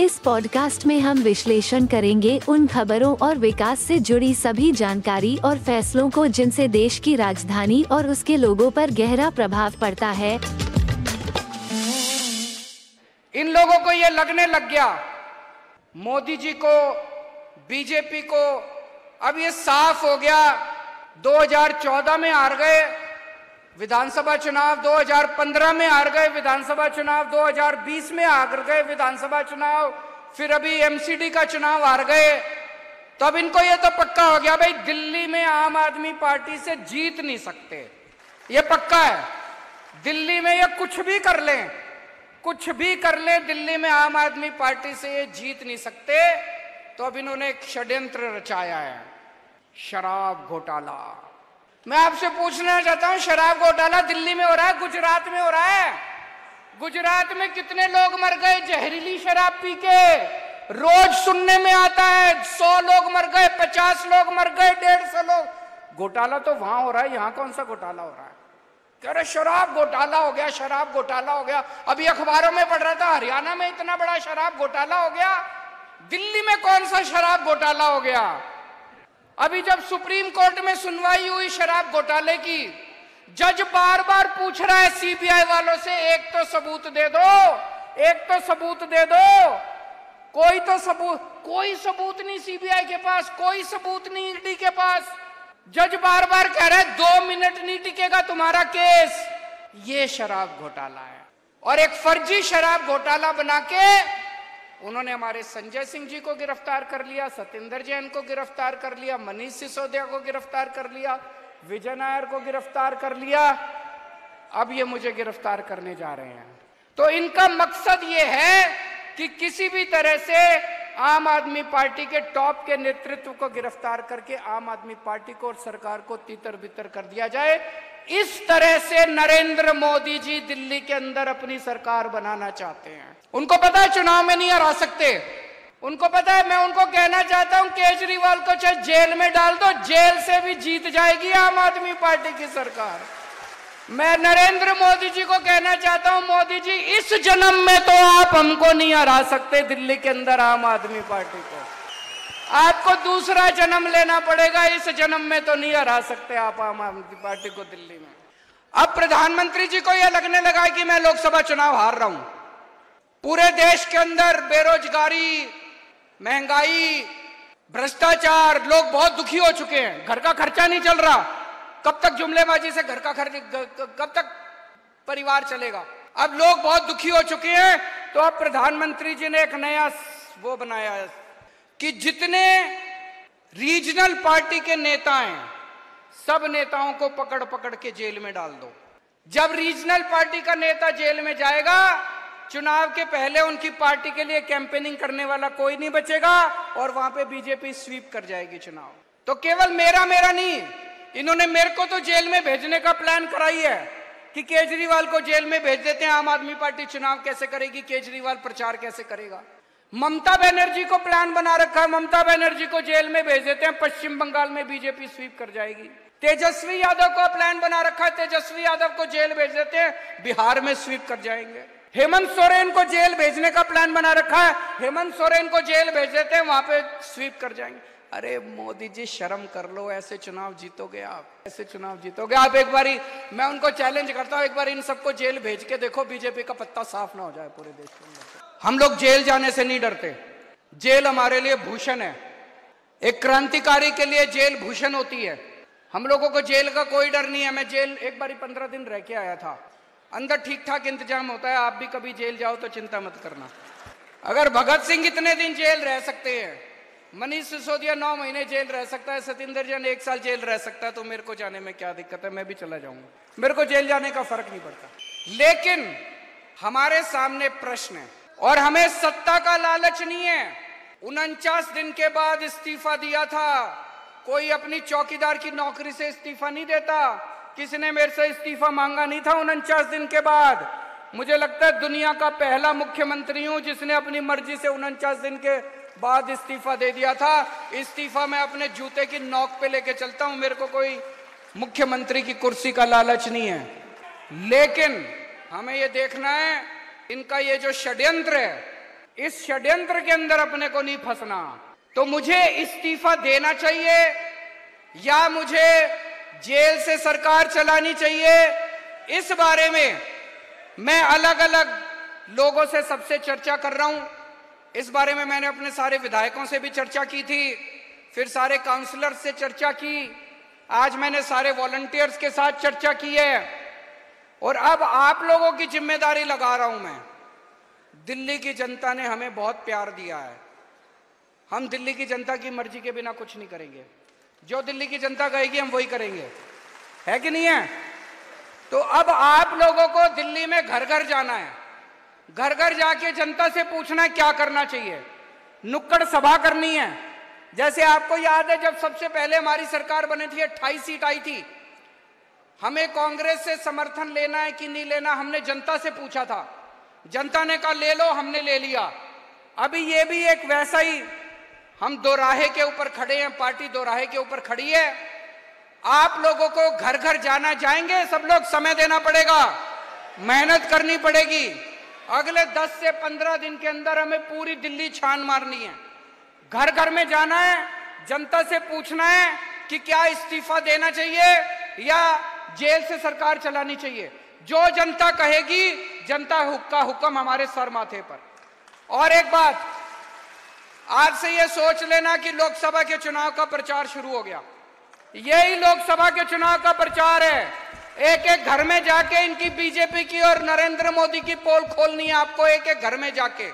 इस पॉडकास्ट में हम विश्लेषण करेंगे उन खबरों और विकास से जुड़ी सभी जानकारी और फैसलों को जिनसे देश की राजधानी और उसके लोगों पर गहरा प्रभाव पड़ता है। इन लोगों को ये लगने लग गया। मोदी जी को, बीजेपी को अब ये साफ़ हो गया। 2014 में हार गए। विधानसभा चुनाव 2015 में हार गए, विधानसभा चुनाव 2020 में हार गए, विधानसभा चुनाव, फिर अभी एमसीडी का चुनाव हार गए। तो अब इनको ये तो पक्का हो गया, भाई, दिल्ली में आम आदमी पार्टी से जीत नहीं सकते। ये पक्का है। दिल्ली में ये कुछ भी कर लें, कुछ भी कर लें, दिल्ली में आम आदमी पार्टी से ये जीत नहीं सकते तो अब इन्होंने एक षड्यंत्र रचाया है, शराब घोटाला। मैं आपसे पूछना चाहता हूँ, शराब घोटाला दिल्ली में हो रहा है, गुजरात में हो रहा है? गुजरात में कितने लोग मर गए जहरीली शराब पी के? रोज सुनने में आता है, सौ लोग मर गए, पचास लोग मर गए, डेढ़ सौ लोग। घोटाला तो वहाँ हो रहा है, यहाँ कौन सा घोटाला हो रहा है? कह रहे, शराब घोटाला हो गया, शराब घोटाला हो गया। अभी अखबारों में पढ़ रहा था, हरियाणा में इतना बड़ा शराब घोटाला हो गया। दिल्ली में कौन सा शराब घोटाला हो गया? अभी जब सुप्रीम कोर्ट में सुनवाई हुई शराब घोटाले की, जज बार बार पूछ रहा है सीबीआई वालों से, एक तो सबूत दे दो, एक तो सबूत दे दो। कोई तो सबूत, कोई सबूत नहीं सीबीआई के पास, कोई सबूत नहीं ईडी के पास। जज बार बार कह रहे दो मिनट नहीं टिकेगा तुम्हारा केस। ये शराब घोटाला है। और एक फर्जी शराब घोटाला बना के उन्होंने हमारे संजय सिंह जी को गिरफ़्तार कर लिया सत्येंद्र जैन को गिरफ़्तार कर लिया, मनीष सिसोदिया को गिरफ़्तार कर लिया, विजय नायर को गिरफ़्तार कर लिया। अब ये मुझे गिरफ़्तार करने जा रहे हैं। तो इनका मकसद ये है कि किसी भी तरह से आम आदमी पार्टी के टॉप के नेतृत्व को गिरफ़्तार करके आम आदमी पार्टी को और सरकार को तितर बितर कर दिया जाए। इस तरह से नरेंद्र मोदी जी दिल्ली के अंदर अपनी सरकार बनाना चाहते हैं। उनको पता है चुनाव में नहीं हरा सकते। उनको पता है, मैं उनको कहना चाहता हूँ, केजरीवाल को चाहे जेल में डाल दो, जेल से भी जीत जाएगी आम आदमी पार्टी की सरकार। मैं नरेंद्र मोदी जी को कहना चाहता हूँ, मोदी जी, इस जन्म में तो आप हमको नहीं हरा सकते दिल्ली के अंदर आम आदमी पार्टी को। आपको दूसरा जन्म लेना पड़ेगा, इस जन्म में तो नहीं हरा सकते आप आम आदमी पार्टी को दिल्ली में। अब प्रधानमंत्री जी को यह लगने लगा कि मैं लोकसभा चुनाव हार रहा हूँ। पूरे देश के अंदर बेरोजगारी, महँगाई, भ्रष्टाचार, लोग बहुत दुखी हो चुके हैं। घर का खर्चा नहीं चल रहा। कब तक जुमलेबाजी से घर का खर्च कब तक परिवार चलेगा? अब लोग बहुत दुखी हो चुके हैं तो अब प्रधानमंत्री जी ने एक नया वो बनाया है। कि जितने रीजनल पार्टी के नेता हैं, सब नेताओं को पकड़ पकड़ के जेल में डाल दो। जब रीजनल पार्टी का नेता जेल में जाएगा, चुनाव के पहले उनकी पार्टी के लिए कैंपेनिंग करने वाला कोई नहीं बचेगा और वहाँ पे बीजेपी स्वीप कर जाएगी चुनाव। तो केवल मेरा मेरा नहीं, इन्होंने मेरे को तो जेल में भेजने का प्लान कराई है कि केजरीवाल को जेल में भेज देते हैं, आम आदमी पार्टी चुनाव कैसे करेगी, केजरीवाल प्रचार कैसे करेगा। ममता बनर्जी को प्लान बना रखा है। ममता बनर्जी को जेल में भेज देते हैं। पश्चिम बंगाल में बीजेपी स्वीप कर जाएगी। तेजस्वी यादव को प्लान बना रखा है। तेजस्वी यादव को जेल भेज देते हैं। बिहार में स्वीप कर जाएँगे। हेमंत सोरेन को जेल भेजने का प्लान बना रखा है। हेमंत सोरेन को जेल भेज देते हैं। वहाँ पे स्वीप कर जाएँगे। अरे मोदी जी, शर्म कर लो। ऐसे चुनाव जीतोगे आप। ऐसे चुनाव जीतोगे आप। एक बारी मैं उनको चैलेंज करता हूँ। एक बार इन सबको जेल भेज के देखो। बीजेपी का पत्ता साफ़ ना हो जाए पूरे देश के अंदर। हम लोग जेल जाने से नहीं डरते। जेल हमारे लिए भूषण है। एक क्रांतिकारी के लिए जेल भूषण होती है। हम लोगों को जेल का कोई डर नहीं है। मैं जेल एक बारी पंद्रह दिन रह के आया था। अंदर ठीक ठाक इंतज़ाम होता है। आप भी कभी जेल जाओ तो चिंता मत करना। अगर भगत सिंह इतने दिन जेल रह सकते हैं, मनीष सिसोदिया नौ महीने जेल रह सकता है, सतेंद्र जैन एक साल जेल रह सकता है तो मेरे को जाने में क्या दिक्कत है? मैं भी चला जाऊँगा। मेरे को जेल जाने का फ़र्क नहीं पड़ता। लेकिन हमारे सामने प्रश्न है। और हमें सत्ता का लालच नहीं है। उनचास दिन के बाद इस्तीफा दिया था। कोई अपनी चौकीदार की नौकरी से इस्तीफा नहीं देता। किसी ने मेरे से इस्तीफा मांगा नहीं था उनचास दिन के बाद? मुझे लगता है दुनिया का पहला मुख्यमंत्री हूँ जिसने अपनी मर्ज़ी से उनचास दिन के बाद इस्तीफा दे दिया था। इस्तीफा मैं अपने जूते की नोक पे लेके चलता हूँ। मेरे को कोई मुख्यमंत्री की कुर्सी का लालच नहीं है। लेकिन हमें यह देखना है इनका ये जो षड्यंत्र है, इस षड्यंत्र के अंदर अपने को नहीं फंसना। तो मुझे इस्तीफा देना चाहिए, या मुझे जेल से सरकार चलानी चाहिए, इस बारे में मैं अलग अलग लोगों से सबसे चर्चा कर रहा हूँ। इस बारे में मैंने अपने सारे विधायकों से भी चर्चा की थी, फिर सारे काउंसलर से चर्चा की, आज मैंने सारे वॉलंटियर्स के साथ चर्चा की है। और अब आप लोगों की ज़िम्मेदारी लगा रहा हूँ मैं। दिल्ली की जनता ने हमें बहुत प्यार दिया है। हम दिल्ली की जनता की मर्ज़ी के बिना कुछ नहीं करेंगे। जो दिल्ली की जनता कहेगी, हम वही करेंगे। है कि नहीं है? तो अब आप लोगों को दिल्ली में घर घर जाना है। घर घर जाके जनता से पूछना है, क्या करना चाहिए? नुक्कड़ सभा करनी है। जैसे आपको याद है, जब सबसे पहले हमारी सरकार बनी थी, अट्ठाईस सीट आई थी हमें कांग्रेस से समर्थन लेना है कि नहीं लेना, हमने जनता से पूछा था। जनता ने कहा, ले लो, हमने ले लिया। अभी ये भी एक वैसा ही, हम दोराहे के ऊपर खड़े हैं, पार्टी दोराहे के ऊपर खड़ी है। आप लोगों को घर घर जाना जाएँगे, सब लोग समय देना पड़ेगा, मेहनत करनी पड़ेगी। अगले 10 से 15 दिन के अंदर हमें पूरी दिल्ली छान मारनी है। घर घर में जाना है, जनता से पूछना है कि क्या इस्तीफा देना चाहिए या जेल से सरकार चलानी चाहिए। जो जनता कहेगी, जनता का हुक्म हमारे सर माथे पर। और एक बात, आज से ये सोच लेना कि लोकसभा के चुनाव का प्रचार शुरू हो गया। यही लोकसभा के चुनाव का प्रचार है। एक एक घर में जाके इनकी बीजेपी की और नरेंद्र मोदी की पोल खोलनी है आपको एक एक घर में जाके।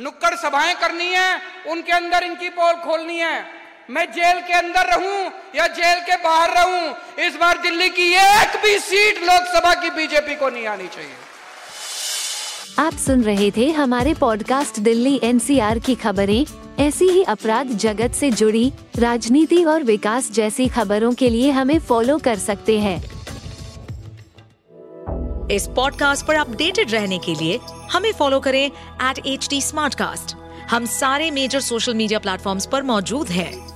नुक्कड़ सभाएँ करनी है, उनके अंदर इनकी पोल खोलनी है। मैं जेल के अंदर रहूँ या जेल के बाहर रहूँ इस बार दिल्ली की एक भी सीट लोकसभा की बीजेपी को नहीं आनी चाहिए। आप सुन रहे थे हमारे पॉडकास्ट दिल्ली एनसीआर की खबरें। ऐसी ही अपराध जगत से जुड़ी राजनीति और विकास जैसी खबरों के लिए हमें फॉलो कर सकते हैं। इस पॉडकास्ट पर अपडेटेड रहने के लिए हमें फॉलो करें एट एच हम सारे मेजर सोशल मीडिया प्लेटफॉर्म पर मौजूद हैं।